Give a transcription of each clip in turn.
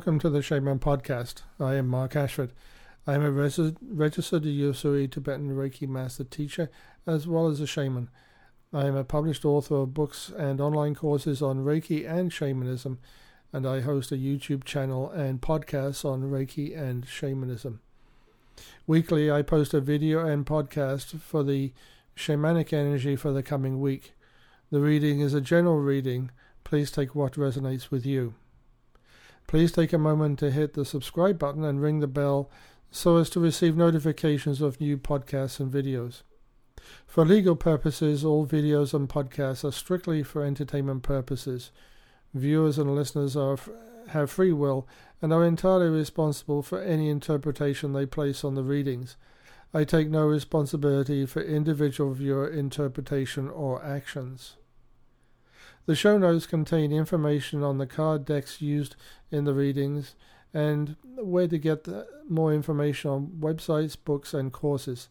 Welcome to the Shaman Podcast. I am Mark Ashford. I am a res- registered Usui Tibetan Reiki Master Teacher as well as a shaman. I am a published author of books and online courses on Reiki and shamanism, and I host a YouTube channel and podcasts on Reiki and shamanism. Weekly, I post a video and podcast for the shamanic energy for the coming week. The reading is a general reading. Please take what resonates with you. Please take a moment to hit the subscribe button and ring the bell so as to receive notifications of new podcasts and videos. For legal purposes, all videos and podcasts are strictly for entertainment purposes. Viewers and listeners are, have free will and are entirely responsible for any interpretation they place on the readings. I take no responsibility for individual viewer interpretation or actions. The show notes contain information on the card decks used in the readings and where to get more information on websites, books, and courses.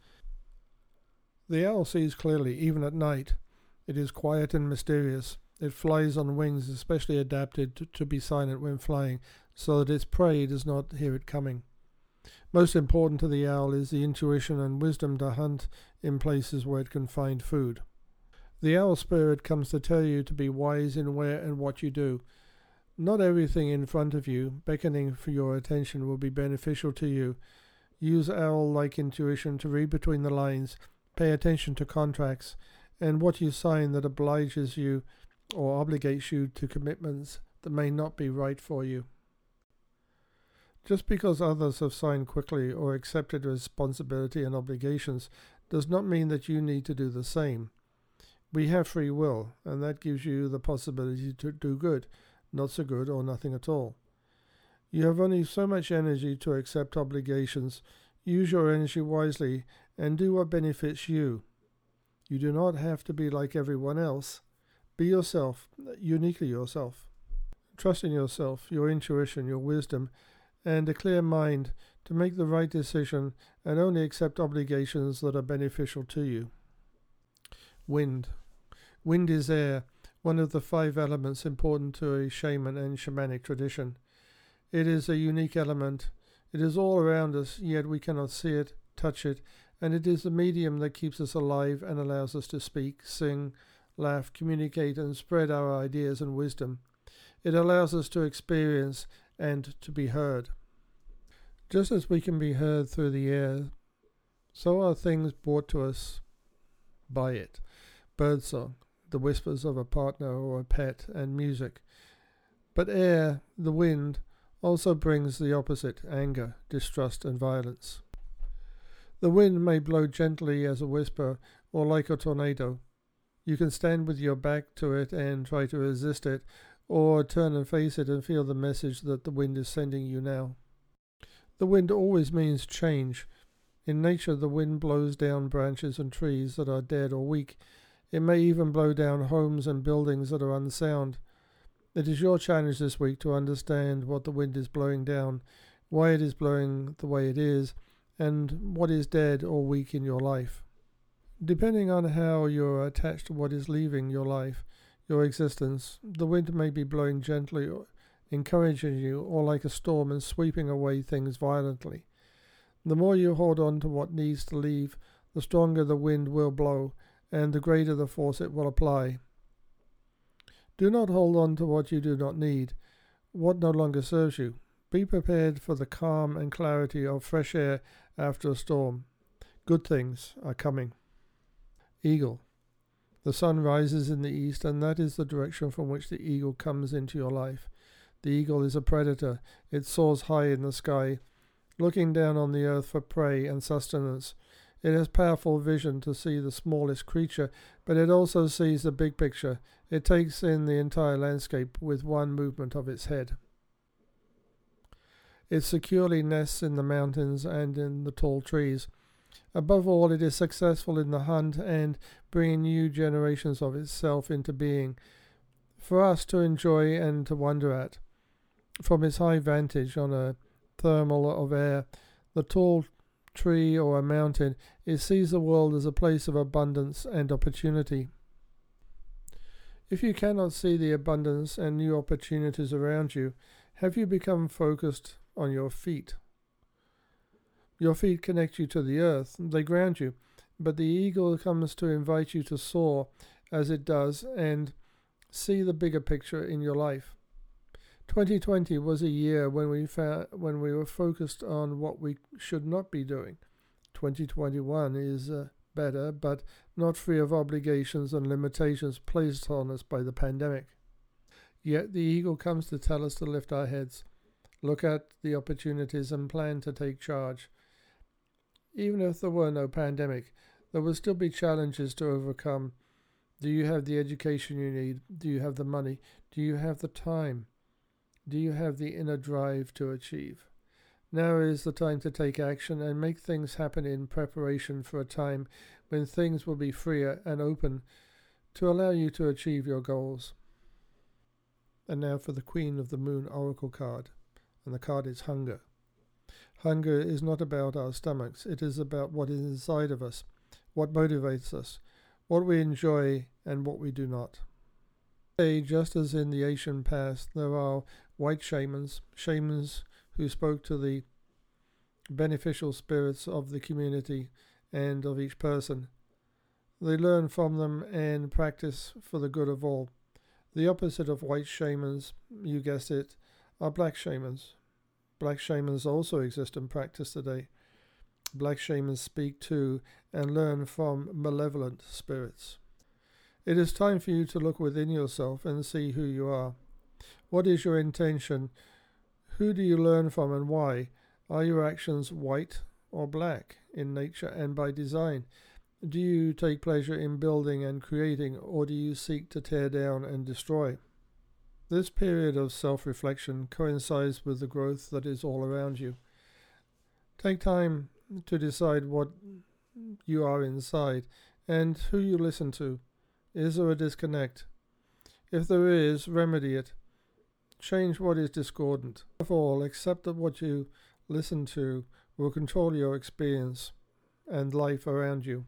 The owl sees clearly, even at night. It is quiet and mysterious. It flies on wings especially adapted to, to be silent when flying, so that its prey does not hear it coming. Most important to the owl is the intuition and wisdom to hunt in places where it can find food. The owl spirit comes to tell you to be wise in where and what you do. Not everything in front of you, beckoning for your attention, will be beneficial to you. Use owl like intuition to read between the lines, pay attention to contracts, and what you sign that obliges you or obligates you to commitments that may not be right for you. Just because others have signed quickly or accepted responsibility and obligations does not mean that you need to do the same. We have free will, and that gives you the possibility to do good, not so good, or nothing at all. You have only so much energy to accept obligations. Use your energy wisely and do what benefits you. You do not have to be like everyone else. Be yourself, uniquely yourself. Trust in yourself, your intuition, your wisdom, and a clear mind to make the right decision and only accept obligations that are beneficial to you. Wind. Wind is air, one of the five elements important to a shaman and shamanic tradition. It is a unique element. It is all around us, yet we cannot see it, touch it, and it is the medium that keeps us alive and allows us to speak, sing, laugh, communicate, and spread our ideas and wisdom. It allows us to experience and to be heard. Just as we can be heard through the air, so are things brought to us by it. Birdsong, the whispers of a partner or a pet, and music. But air, the wind, also brings the opposite anger, distrust, and violence. The wind may blow gently as a whisper or like a tornado. You can stand with your back to it and try to resist it, or turn and face it and feel the message that the wind is sending you now. The wind always means change. In nature, the wind blows down branches and trees that are dead or weak it may even blow down homes and buildings that are unsound. It is your challenge this week to understand what the wind is blowing down, why it is blowing the way it is, and what is dead or weak in your life. Depending on how you're attached to what is leaving your life, your existence, the wind may be blowing gently, encouraging you, or like a storm and sweeping away things violently. The more you hold on to what needs to leave, the stronger the wind will blow, and the greater the force it will apply. Do not hold on to what you do not need, what no longer serves you. Be prepared for the calm and clarity of fresh air after a storm. Good things are coming. Eagle. The sun rises in the east, and that is the direction from which the eagle comes into your life. The eagle is a predator. It soars high in the sky, looking down on the earth for prey and sustenance. It has powerful vision to see the smallest creature, but it also sees the big picture. It takes in the entire landscape with one movement of its head. It securely nests in the mountains and in the tall trees. Above all, it is successful in the hunt and bringing new generations of itself into being, for us to enjoy and to wonder at. From its high vantage on a thermal of air, the tall tree, or a mountain, it sees the world as a place of abundance and opportunity. If you cannot see the abundance and new opportunities around you, Have you become focused on your feet? Your feet connect you to the earth, they ground you, but the eagle comes to invite you to soar as it does and see the bigger picture in your life. 2020 was a year when we when we were focused on what we should not be doing. 2021 is uh, better, but not free of obligations and limitations placed on us by the pandemic. Yet the eagle comes to tell us to lift our heads, look at the opportunities, and plan to take charge. Even if there were no pandemic, there will still be challenges to overcome. Do you have the education you need? Do you have the money? Do you have the time? Do you have the inner drive to achieve? Now is the time to take action and make things happen in preparation for a time when things will be freer and open to allow you to achieve your goals. And now for the Queen of the Moon Oracle card, and the card is Hunger. Hunger is not about our stomachs, it is about what is inside of us, what motivates us, what we enjoy, and what we do not. Today, just as in the ancient past, there are white shamans, shamans who spoke to the beneficial spirits of the community and of each person. They learn from them and practice for the good of all. The opposite of white shamans, you guessed it, are black shamans. Black shamans also exist in practice today. Black shamans speak to and learn from malevolent spirits. It is time for you to look within yourself and see who you are. What is your intention who do you learn from and why? Are your actions white or black in nature and by design? Do you take pleasure in building and creating, or do you seek to tear down and destroy? This period of self reflection coincides with the growth that is all around you. Take time to decide what you are inside and who you listen to. Is there a disconnect? If there is, remedy it. Change what is discordant. Above all, accept that what you listen to will control your experience and life around you.